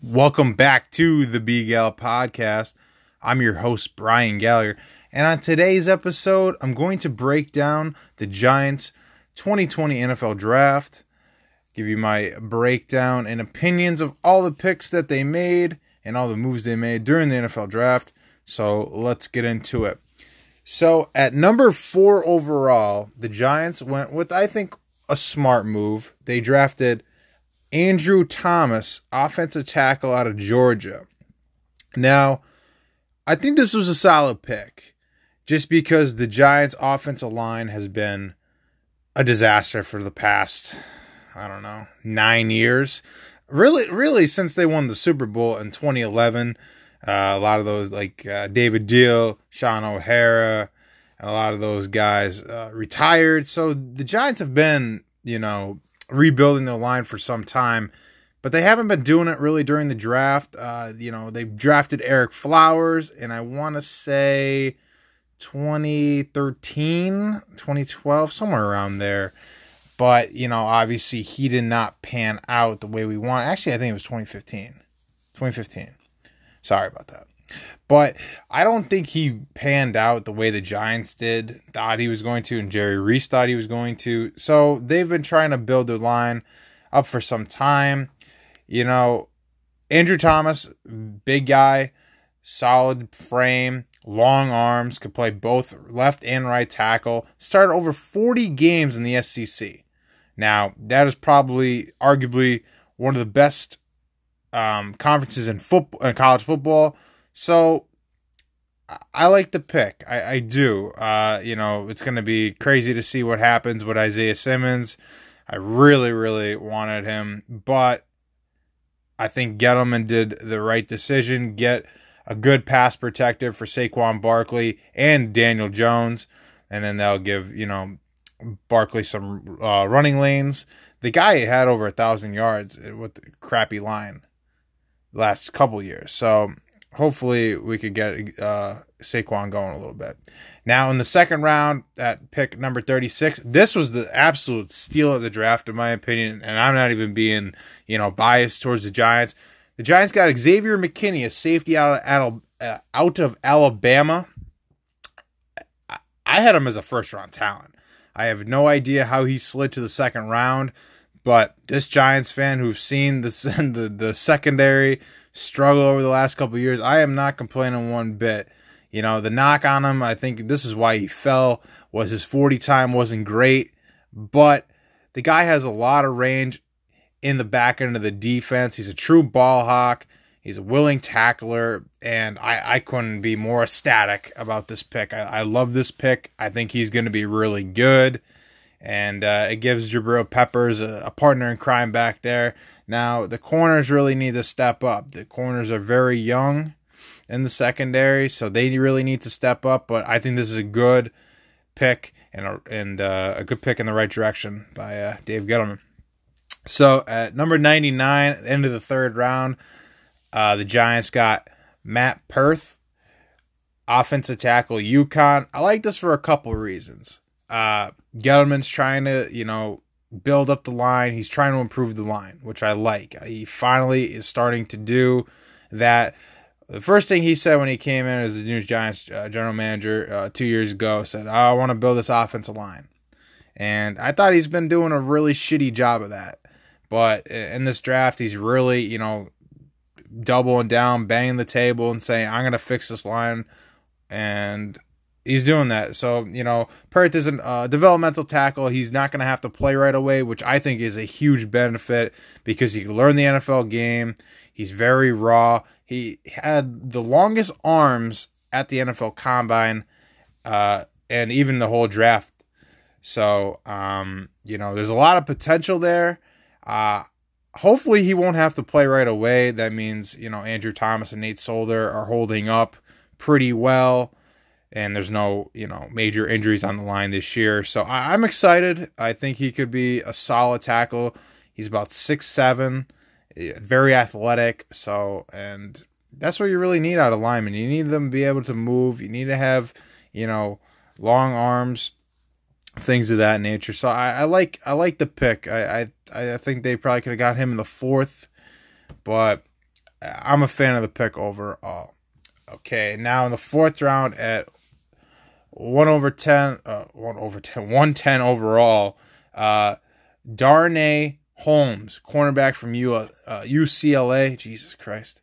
Welcome back to the B Gal podcast. I'm your host, Brian Gallagher. And on today's episode, I'm going to break down the Giants 2020 NFL draft, give you my breakdown and opinions of all the picks that they made and all the moves they made during the NFL draft. So let's get into it. So at number four overall, the Giants went with, I think, a smart move. They drafted Andrew Thomas, offensive tackle out of Georgia. Now, I think this was a solid pick just because the Giants' offensive line has been a disaster for the past, I don't know, nine years. Really, really, since they won the Super Bowl in 2011. Uh, a lot of those, like uh, David Diehl, Shaun O'Hara, and a lot of those guys uh, retired. So the Giants have been, you know, rebuilding their line for some time, but they haven't been doing it really during the draft. Uh, you know, they drafted Ereck Flowers, and I want to say 2013, 2012, somewhere around there. But, you know, obviously he did not pan out the way we want. Actually, I think it was 2015. 2015. Sorry about that. But I don't think he panned out the way the Giants did, thought he was going to, and Jerry Reese thought he was going to. So they've been trying to build their line up for some time. You know, Andrew Thomas, big guy, solid frame, long arms, could play both left and right tackle. Started over 40 games in the SEC. Now, that is probably, arguably, one of the best um, conferences in football, in college football. So I like the pick. I, I do. Uh, you know, it's going to be crazy to see what happens with Isaiah Simmons. I really, really wanted him, but I think Gettleman did the right decision. Get a good pass protector for Saquon Barkley and Daniel Jones, and then they'll give you know Barkley some uh, running lanes. The guy had over a thousand yards with crappy line last couple years, so hopefully we could get uh, Saquon going a little bit. Now in the second round at pick number 36, this was the absolute steal of the draft in my opinion, and I'm not even being, you know, biased towards the Giants. The Giants got Xavier McKinney, a safety out of, uh, out of Alabama. I had him as a first round talent. I have no idea how he slid to the second round, but this Giants fan who've seen the the, the secondary struggle over the last couple years, I am not complaining one bit. You know, the knock on him, I think this is why he fell, was his 40 time wasn't great, but the guy has a lot of range in the back end of the defense. He's a true ball hawk. He's a willing tackler, and I, I couldn't be more ecstatic about this pick. I, I love this pick. I think he's going to be really good, and uh, it gives Jabril Peppers a, a partner in crime back there. Now, the corners really need to step up. The corners are very young in the secondary, so they really need to step up. But I think this is a good pick and a, and uh, a good pick in the right direction by uh, Dave Gettleman. So at number 99, at the end of the third round, uh, the Giants got Matt Peart, offensive tackle, UConn. I like this for a couple reasons. Uh, Gettleman's trying to, you know, build up the line. He's trying to improve the line, which I like. He finally is starting to do that. The first thing he said when he came in as the New Giants uh, general manager uh, two years ago said, oh, "I want to build this offensive line," and I thought he's been doing a really shitty job of that. But in this draft, he's really, you know, doubling down, banging the table, and saying, "I'm going to fix this line," and he's doing that. So, you know, Peart is a uh, developmental tackle. He's not going to have to play right away, which I think is a huge benefit because he can learn the NFL game. He's very raw. He had the longest arms at the NFL Combine uh, and even the whole draft. So, um, you know, there's a lot of potential there. Uh, hopefully, he won't have to play right away. That means, you know, Andrew Thomas and Nate Solder are holding up pretty well and there's no you know major injuries on the line this year. So I, am excited. I think he could be a solid tackle. He's about six seven, eh, very athletic. So and that's what you really need out of linemen. You need them to be able to move. You need to have you know long arms, things of that nature. So I, I like I like the pick. I, I I think they probably could have got him in the fourth, but I'm a fan of the pick overall. Okay, now in the fourth round at one over ten, uh, one over ten, one ten overall. Uh, Darnay Holmes, cornerback from U, uh, UCLA. Jesus Christ.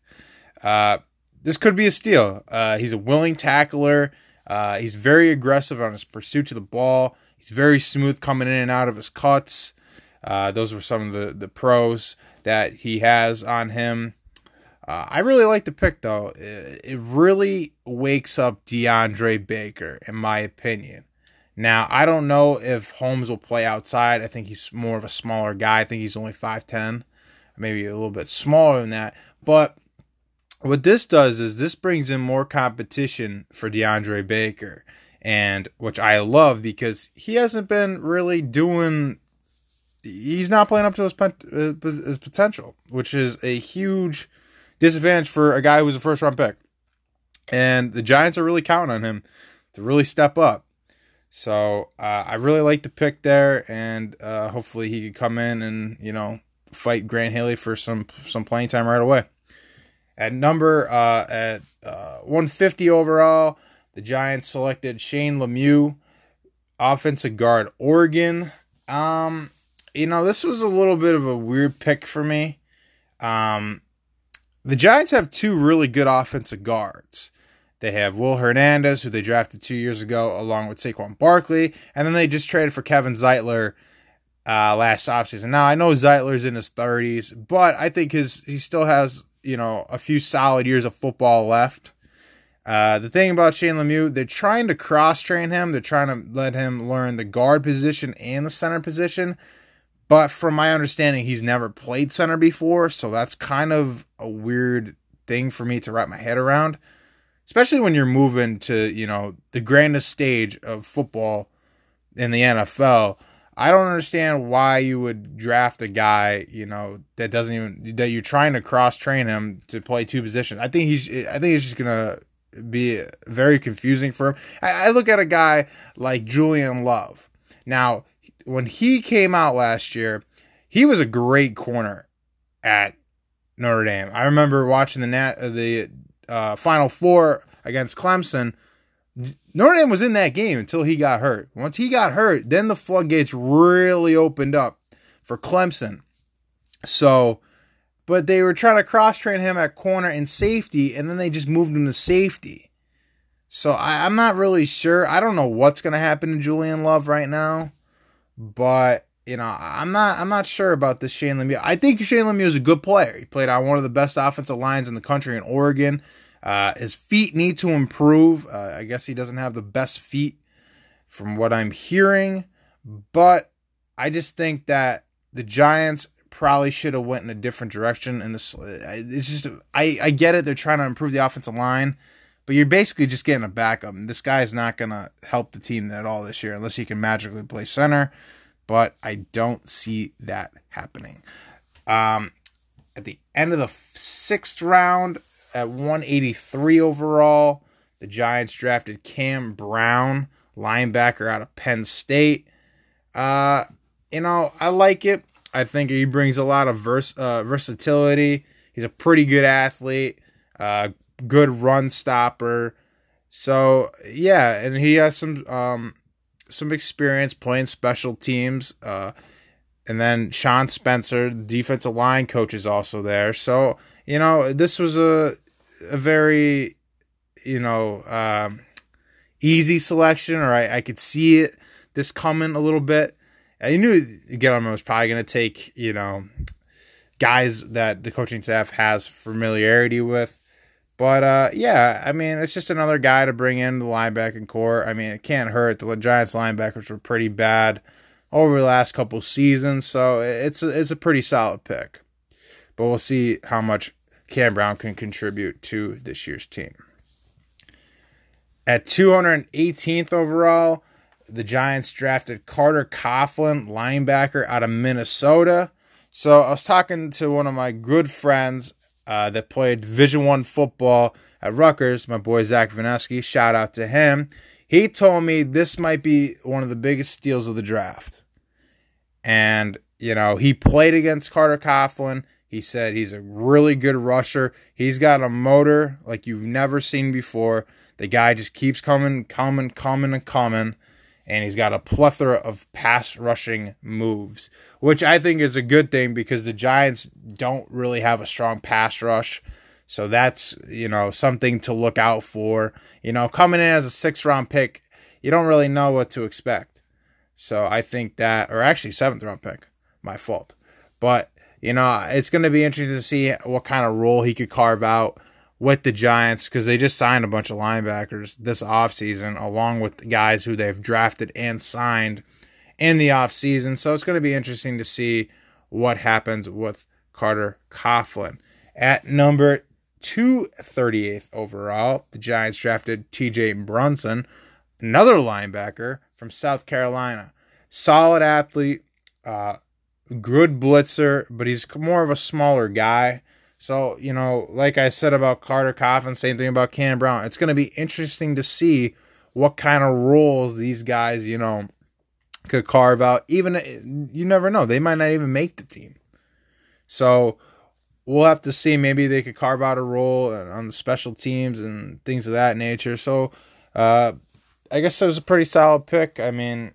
Uh, this could be a steal. Uh, he's a willing tackler. Uh, he's very aggressive on his pursuit to the ball. He's very smooth coming in and out of his cuts. Uh, those were some of the, the pros that he has on him. Uh, I really like the pick, though. It, it really wakes up DeAndre Baker, in my opinion. Now, I don't know if Holmes will play outside. I think he's more of a smaller guy. I think he's only 5'10, maybe a little bit smaller than that. But what this does is this brings in more competition for DeAndre Baker, and which I love because he hasn't been really doing. He's not playing up to his, uh, his potential, which is a huge disadvantage for a guy who's a first round pick. And the Giants are really counting on him to really step up. So uh, I really like the pick there, and uh, hopefully he could come in and you know fight Grant Haley for some some playing time right away. At number uh, at uh, 150 overall, the Giants selected Shane Lemieux, offensive guard, Oregon. Um, you know, this was a little bit of a weird pick for me. Um, the Giants have two really good offensive guards. They have Will Hernandez, who they drafted two years ago, along with Saquon Barkley, and then they just traded for Kevin Zeitler uh, last offseason. Now I know Zeitler's in his 30s, but I think his he still has you know a few solid years of football left. Uh, the thing about Shane Lemieux, they're trying to cross train him. They're trying to let him learn the guard position and the center position. But from my understanding, he's never played center before, so that's kind of a weird thing for me to wrap my head around. Especially when you're moving to, you know, the grandest stage of football in the NFL. I don't understand why you would draft a guy, you know, that doesn't even that you're trying to cross train him to play two positions. I think he's I think he's just gonna be very confusing for him. I, I look at a guy like Julian Love. Now, when he came out last year, he was a great corner at Notre Dame. I remember watching the nat the uh, Final Four against Clemson Notre Dame was in that game until he got hurt. Once he got hurt, then the floodgates really opened up for Clemson. So, but they were trying to cross train him at corner and safety, and then they just moved him to safety. So I, am not really sure. I don't know what's going to happen to Julian Love right now, but you know I'm not I'm not sure about this Shane Lemieux. I think Shane Lemieux is a good player. He played on one of the best offensive lines in the country in Oregon. Uh, his feet need to improve. Uh, I guess he doesn't have the best feet from what I'm hearing, but I just think that the Giants probably should have went in a different direction. And this, it's just, I, I get it. They're trying to improve the offensive line, but you're basically just getting a backup. And this guy is not going to help the team at all this year unless he can magically play center. But I don't see that happening. Um, at the end of the sixth round, at 183 overall. The Giants drafted Cam Brown, linebacker out of Penn State. Uh, you know, I like it. I think he brings a lot of vers- uh, versatility. He's a pretty good athlete, uh, good run stopper. So yeah, and he has some um, some experience playing special teams. Uh, and then Sean Spencer, defensive line coach, is also there. So you know, this was a a very, you know, um, easy selection, or I, I could see it this coming a little bit. I knew Gettleman was probably going to take, you know, guys that the coaching staff has familiarity with. But uh, yeah, I mean, it's just another guy to bring in the linebacking core. I mean, it can't hurt. The Giants linebackers were pretty bad over the last couple seasons, so it's a, it's a pretty solid pick. But we'll see how much Cam Brown can contribute to this year's team. At 218th overall, the Giants drafted Carter Coughlin, linebacker out of Minnesota. So I was talking to one of my good friends uh, that played Division One football at Rutgers, my boy Zach Vineski. Shout out to him. He told me this might be one of the biggest steals of the draft. And, you know, he played against Carter Coughlin. He said he's a really good rusher. He's got a motor like you've never seen before. The guy just keeps coming, coming, coming, and coming. And he's got a plethora of pass rushing moves, which I think is a good thing because the Giants don't really have a strong pass rush. So that's, you know, something to look out for. You know, coming in as a six round pick, you don't really know what to expect. So I think that, or actually, seventh round pick, my fault. But, you know, it's going to be interesting to see what kind of role he could carve out with the Giants because they just signed a bunch of linebackers this offseason, along with the guys who they've drafted and signed in the offseason. So it's going to be interesting to see what happens with Carter Coughlin. At number 238th overall, the Giants drafted TJ Brunson, another linebacker from South Carolina. Solid athlete, uh, good blitzer, but he's more of a smaller guy. So, you know, like I said about Carter Coughlin, same thing about Cam Brown. It's going to be interesting to see what kind of roles these guys, you know, could carve out. Even you never know, they might not even make the team. So, we'll have to see. Maybe they could carve out a role on the special teams and things of that nature. So, uh, I guess it was a pretty solid pick. I mean,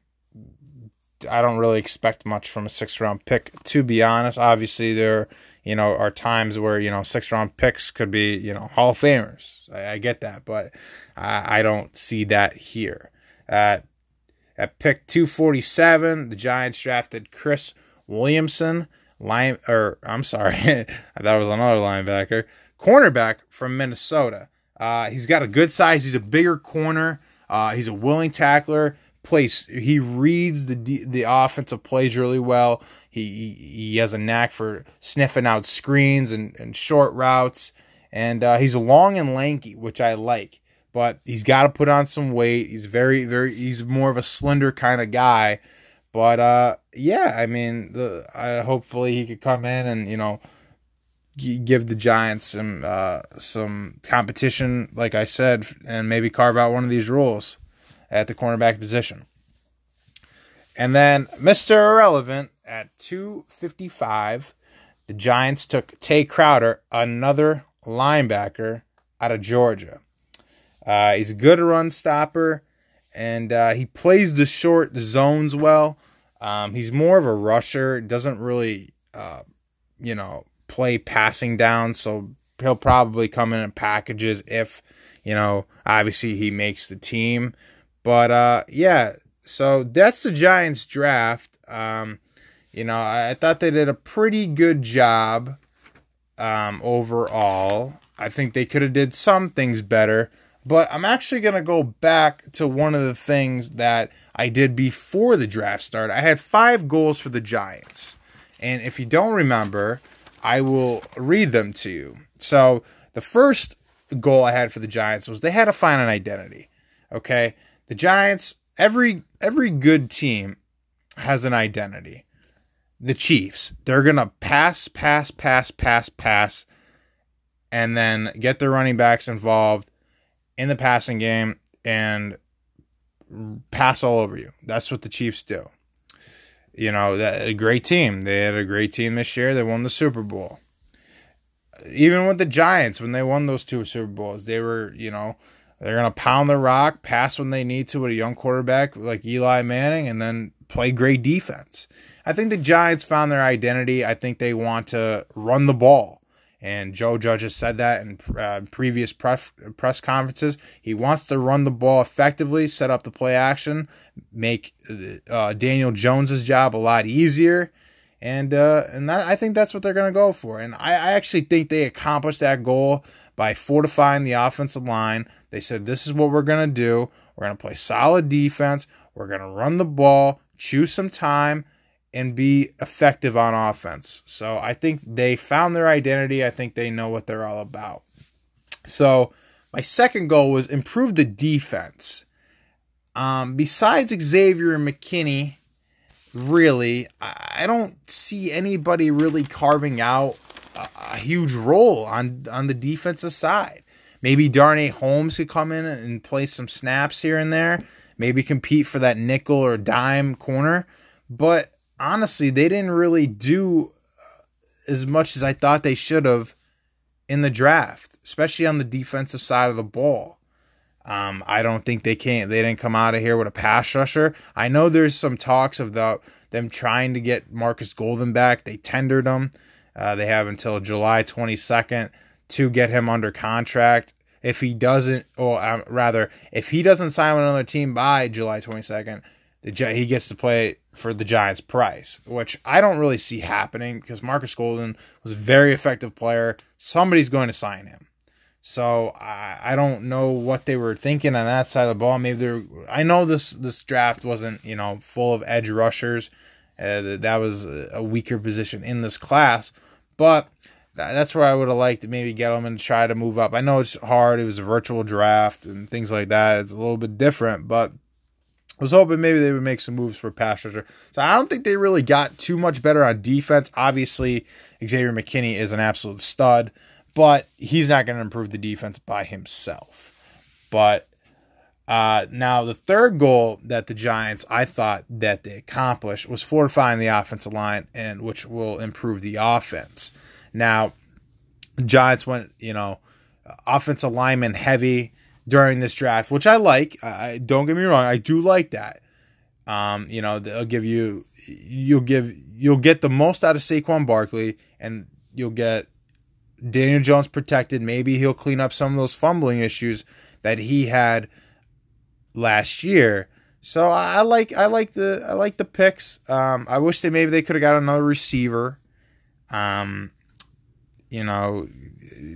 I don't really expect much from a six round pick, to be honest. Obviously, there you know are times where you know six round picks could be you know Hall of Famers. I, I get that, but I, I, don't see that here. at pick two forty seven, the Giants drafted Chris Williamson, line or I'm sorry, I thought it was another linebacker, cornerback from Minnesota. Uh, he's got a good size. He's a bigger corner. Uh, he's a willing tackler. Plays. He reads the the offensive plays really well. He he has a knack for sniffing out screens and, and short routes, and uh, he's long and lanky, which I like. But he's got to put on some weight. He's very very. He's more of a slender kind of guy. But uh, yeah, I mean, the I, hopefully he could come in and you know give the Giants some uh, some competition, like I said, and maybe carve out one of these roles at the cornerback position. And then Mr. Irrelevant at 255, the Giants took Tae Crowder, another linebacker out of Georgia. Uh, he's a good run stopper, and uh, he plays the short zones well. Um, he's more of a rusher, doesn't really, uh, you know, play passing down, so he'll probably come in in packages if, you know, obviously he makes the team. But uh, yeah, so that's the Giants draft. Um, you know, I, thought they did a pretty good job um, overall. I think they could have did some things better, but I'm actually gonna go back to one of the things that I did before the draft started. I had five goals for the Giants, and if you don't remember, I will read them to you. So the first goal I had for the Giants was they had to find an identity. Okay, the Giants, every every good team has an identity. The Chiefs, they're gonna pass, pass, pass, pass, pass, and then get their running backs involved in the passing game and pass all over you. That's what the Chiefs do you know, that a great team. They had a great team this year. They won the Super Bowl. Even with the Giants, when they won those two Super Bowls, they were, you know, they're gonna pound the rock, pass when they need to with a young quarterback like Eli Manning, and then play great defense. I think the Giants found their identity. I think they want to run the ball. And Joe Judge has said that in uh, previous press, press conferences. He wants to run the ball effectively, set up the play action, make uh, Daniel Jones's job a lot easier. And uh, and that, I think that's what they're going to go for. And I, I actually think they accomplished that goal by fortifying the offensive line. They said, this is what we're going to do. We're going to play solid defense. We're going to run the ball, choose some time, and be effective on offense. So I think they found their identity. I think they know what they're all about. So my second goal was improve the defense. Um, besides Xavier and McKinney, really, I don't see anybody really carving out a, a huge role on on the defensive side. Maybe Darnay Holmes could come in and play some snaps here and there. Maybe compete for that nickel or dime corner. But honestly, they didn't really do as much as I thought they should have in the draft, especially on the defensive side of the ball. Um, I don't think they can't. They didn't come out of here with a pass rusher. I know there's some talks of the them trying to get Markus Golden back. They tendered him. Uh, they have until July 22nd to get him under contract. If he doesn't, or um, rather, if he doesn't sign with another team by July 22nd, the he gets to play for the Giants' price, which I don't really see happening because Markus Golden was a very effective player. Somebody's going to sign him. So I, I don't know what they were thinking on that side of the ball. Maybe they're. I know this this draft wasn't you know full of edge rushers. Uh, that was a weaker position in this class, but that's where I would have liked to maybe get them and try to move up. I know it's hard. It was a virtual draft and things like that. It's a little bit different, but I was hoping maybe they would make some moves for pass rusher. So I don't think they really got too much better on defense. Obviously, Xavier McKinney is an absolute stud, but he's not going to improve the defense by himself. But uh, now the third goal that the Giants I thought that they accomplished was fortifying the offensive line, and which will improve the offense. Now, Giants went, you know, offensive lineman heavy during this draft, which I like. I don't get me wrong, I do like that. Um, you know, they'll give you you'll give you'll get the most out of Saquon Barkley and you'll get Daniel Jones protected. Maybe he'll clean up some of those fumbling issues that he had last year. So I like I like the I like the picks. Um, I wish they maybe they could have got another receiver. Um, you know,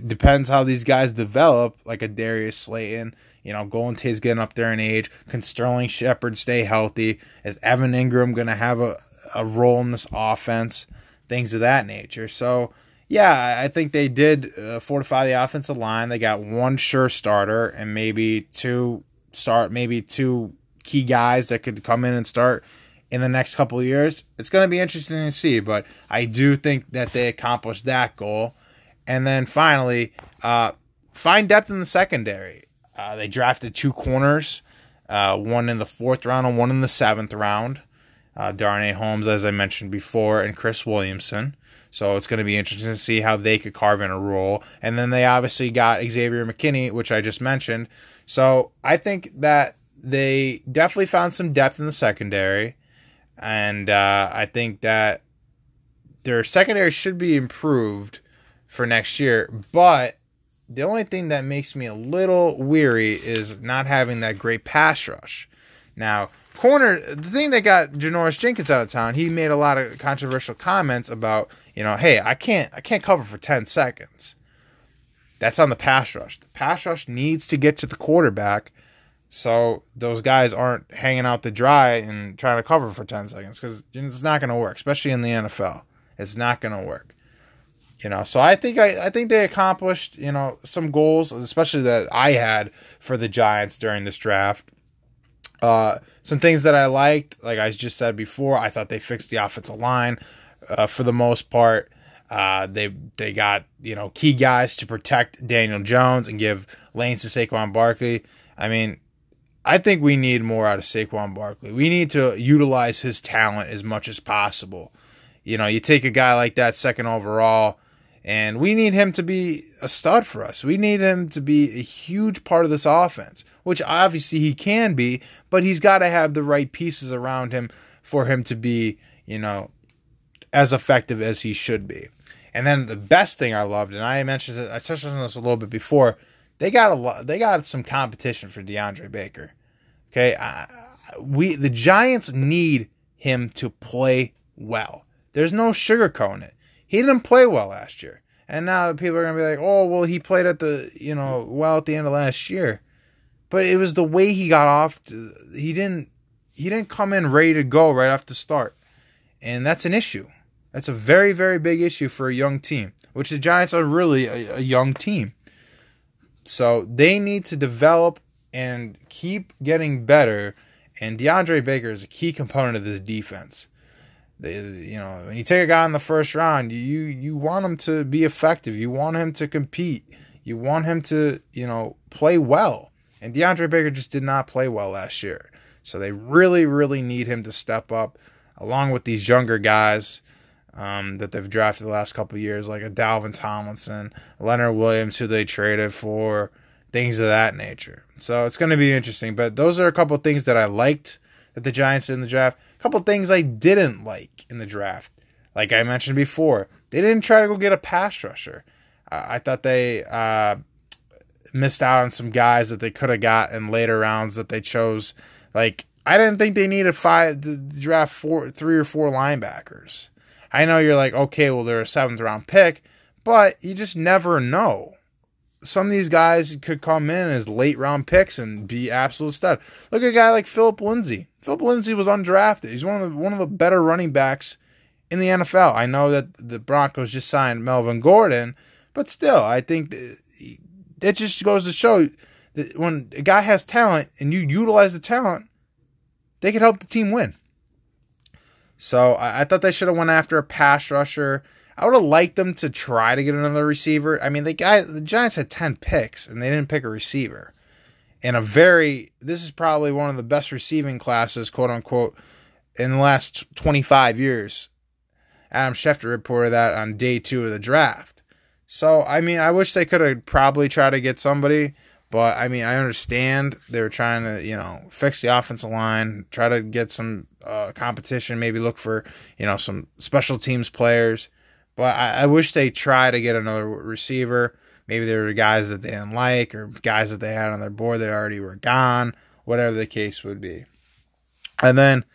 depends how these guys develop, like a Darius Slayton. You know, Golden Tate's getting up there in age. Can Sterling Shepard stay healthy? Is Evan Engram going to have a, a role in this offense? Things of that nature. So, yeah, I think they did uh, fortify the offensive line. They got one sure starter and maybe two start, maybe two key guys that could come in and start in the next couple years. It's going to be interesting to see, but I do think that they accomplished that goal. And then finally, uh, find depth in the secondary. Uh, they drafted two corners, uh, one in the fourth round and one in the seventh round. Uh, Darnay Holmes, as I mentioned before, and Chris Williamson. So it's going to be interesting to see how they could carve in a role. And then they obviously got Xavier McKinney, which I just mentioned. So I think that they definitely found some depth in the secondary. And uh, I think that their secondary should be improved for next year. But the only thing that makes me a little weary is not having that great pass rush. Now, corner, the thing that got Janoris Jenkins out of town, he made a lot of controversial comments about, you know, hey, I can't, I can't cover for ten seconds. That's on the pass rush. The pass rush needs to get to the quarterback, so those guys aren't hanging out to dry and trying to cover for ten seconds because it's not going to work, especially in the NFL. It's not going to work. You know, so I think I, I think they accomplished you know some goals, especially that I had for the Giants during this draft. Uh, some things that I liked, like I just said before, I thought they fixed the offensive line uh, for the most part. Uh, they they got you know key guys to protect Daniel Jones and give lanes to Saquon Barkley. I mean, I think we need more out of Saquon Barkley. We need to utilize his talent as much as possible. You know, you take a guy like that second overall and we need him to be a stud for us. We need him to be a huge part of this offense, which obviously he can be, but he's got to have the right pieces around him for him to be, you know, as effective as he should be. And then the best thing I loved, and I mentioned I touched on this a little bit before, they got a lot, they got some competition for DeAndre Baker. Okay, we the Giants need him to play well. There's no sugarcoating it. He didn't play well last year. And now people are going to be like, oh, well, he played at the, you know, well at the end of last year. But it was the way he got off. To, he didn't, he didn't come in ready to go right off the start. And that's an issue. That's a very, very big issue for a young team, which the Giants are really a, a young team. So they need to develop and keep getting better. And DeAndre Baker is a key component of this defense. They, you know, when you take a guy in the first round, you you want him to be effective. You want him to compete. You want him to, you know, play well. And DeAndre Baker just did not play well last year. So they really, really need him to step up along with these younger guys. um, that they've drafted the last couple years, like a Dalvin Tomlinson, Leonard Williams, who they traded for, things of that nature. So it's going to be interesting. But those are a couple things that I liked that the Giants did in the draft. Couple things I didn't like in the draft. Like I mentioned before, they didn't try to go get a pass rusher. Uh, I thought they uh, missed out on some guys that they could have got in later rounds that they chose. Like I didn't think they needed five draft four, three or four linebackers. I know you're like, okay, well they're a seventh round pick, but you just never know. Some of these guys could come in as late round picks and be absolute stud. Look at a guy like Phillip Lindsay. Phillip Lindsay was undrafted. He's one of the one of the better running backs in the NFL. I know that the Broncos just signed Melvin Gordon, but still, I think it just goes to show that when a guy has talent and you utilize the talent, they could help the team win. So I, I thought they should have went after a pass rusher. I would have liked them to try to get another receiver. I mean, the guy, the Giants had ten picks and they didn't pick a receiver. In a very, this is probably one of the best receiving classes, quote unquote, in the last 25 years. Adam Schefter reported that on day two of the draft. So, I mean, I wish they could have probably tried to get somebody, but I mean, I understand they were trying to, you know, fix the offensive line, try to get some uh, competition, maybe look for, you know, some special teams players. But I, I wish they try to get another receiver. Maybe there were guys that they didn't like or guys that they had on their board that already were gone, whatever the case would be. And then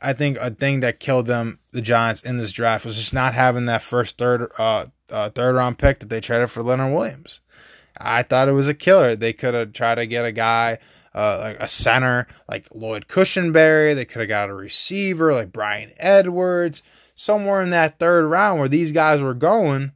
I think a thing that killed them, the Giants, in this draft was just not having that first third uh, uh, third round pick that they traded for Leonard Williams. I thought it was a killer. They could have tried to get a guy, uh, a center like Lloyd Cushenberry. They could have got a receiver like Bryan Edwards, somewhere in that third round where these guys were going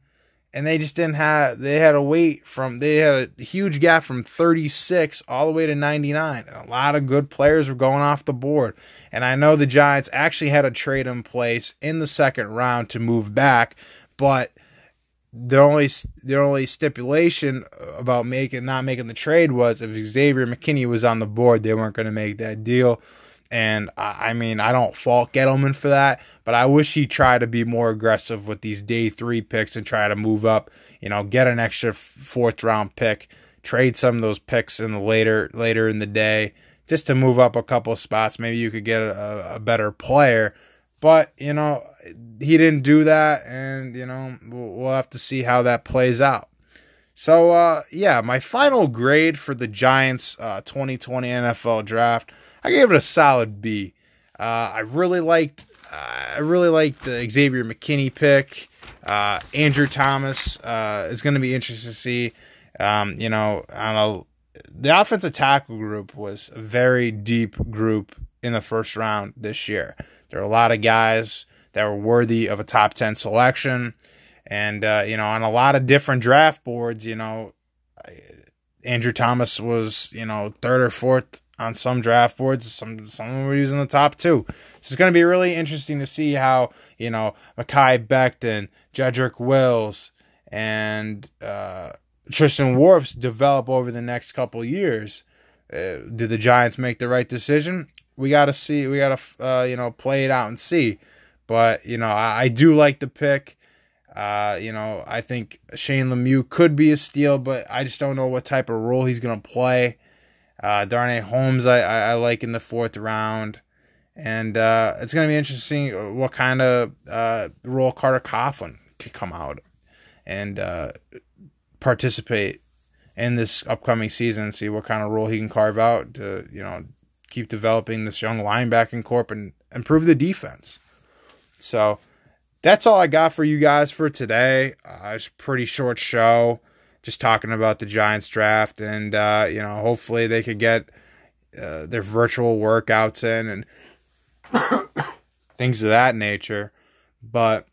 and they just didn't have they had a wait from they had a huge gap from 36 all the way to 99 and a lot of good players were going off the board and i know the giants actually had a trade in place in the second round to move back but the only the only stipulation about making not making the trade was if Xavier McKinney was on the board, they weren't going to make that deal. And I, I mean, I don't fault Gettleman for that, but I wish he tried to be more aggressive with these day three picks and try to move up. You know, get an extra fourth round pick, trade some of those picks in the later later in the day just to move up a couple spots. Maybe you could get a, a better player. But you know, he didn't do that, and you know, we'll, we'll have to see how that plays out. So, uh, yeah, my final grade for the Giants uh, 2020 NFL Draft, I gave it a solid B. Uh, I really liked, uh, I really liked the Xavier McKinney pick. Uh, Andrew Thomas uh, is going to be interesting to see. Um, you know, on a, the offensive tackle group was a very deep group in the first round this year. There are a lot of guys that were worthy of a top 10 selection. And, uh, you know, on a lot of different draft boards, you know, Andrew Thomas was, you know, third or fourth on some draft boards. Some some were using the top two. So it's going to be really interesting to see how you know Mekhi Becton, Jedrick Wills, and uh, Tristan Wirfs develop over the next couple years. Uh, did the Giants make the right decision? We got to see. We got to uh, you know play it out and see. But you know, I, I do like the pick. Uh, you know, I think Shane Lemieux could be a steal, but I just don't know what type of role he's going to play. Uh, Darnay Holmes, I, I, I, like in the fourth round. And uh, it's going to be interesting what kind of uh, role Carter Coughlin could come out and uh, participate in this upcoming season, and see what kind of role he can carve out to, you know, keep developing this young linebacking corp and improve the defense. So that's all I got for you guys for today. Uh, it's a pretty short show, just talking about the Giants draft, and uh, you know, hopefully they could get uh, their virtual workouts in and things of that nature. But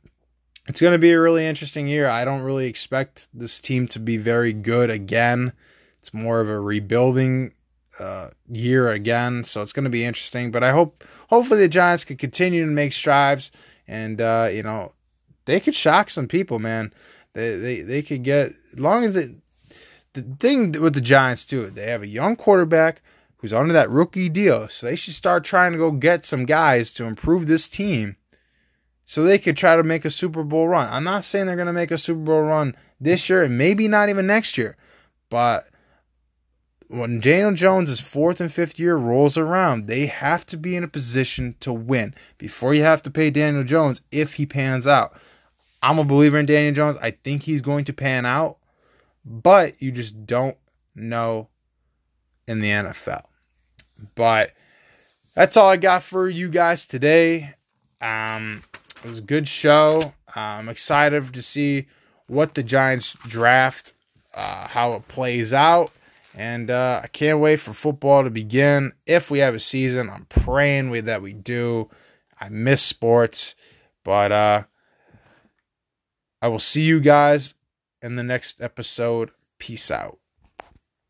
it's going to be a really interesting year. I don't really expect this team to be very good again. It's more of a rebuilding uh, year again, so it's going to be interesting. But I hope, hopefully, the Giants can continue to make strides and uh, you know they could shock some people, man. They they they could get as long as it. The thing with the Giants too, they have a young quarterback who's under that rookie deal, so they should start trying to go get some guys to improve this team so they could try to make a Super Bowl run. I'm not saying they're going to make a Super Bowl run this year and maybe not even next year, but when Daniel Jones' fourth and fifth year rolls around, they have to be in a position to win before you have to pay Daniel Jones if he pans out. I'm a believer in Daniel Jones. I think he's going to pan out, but you just don't know in the NFL. But that's all I got for you guys today. Um, it was a good show. I'm excited to see what the Giants draft, uh, how it plays out. And uh, I can't wait for football to begin. If we have a season, I'm praying we, that we do. I miss sports. But uh, I will see you guys in the next episode. Peace out.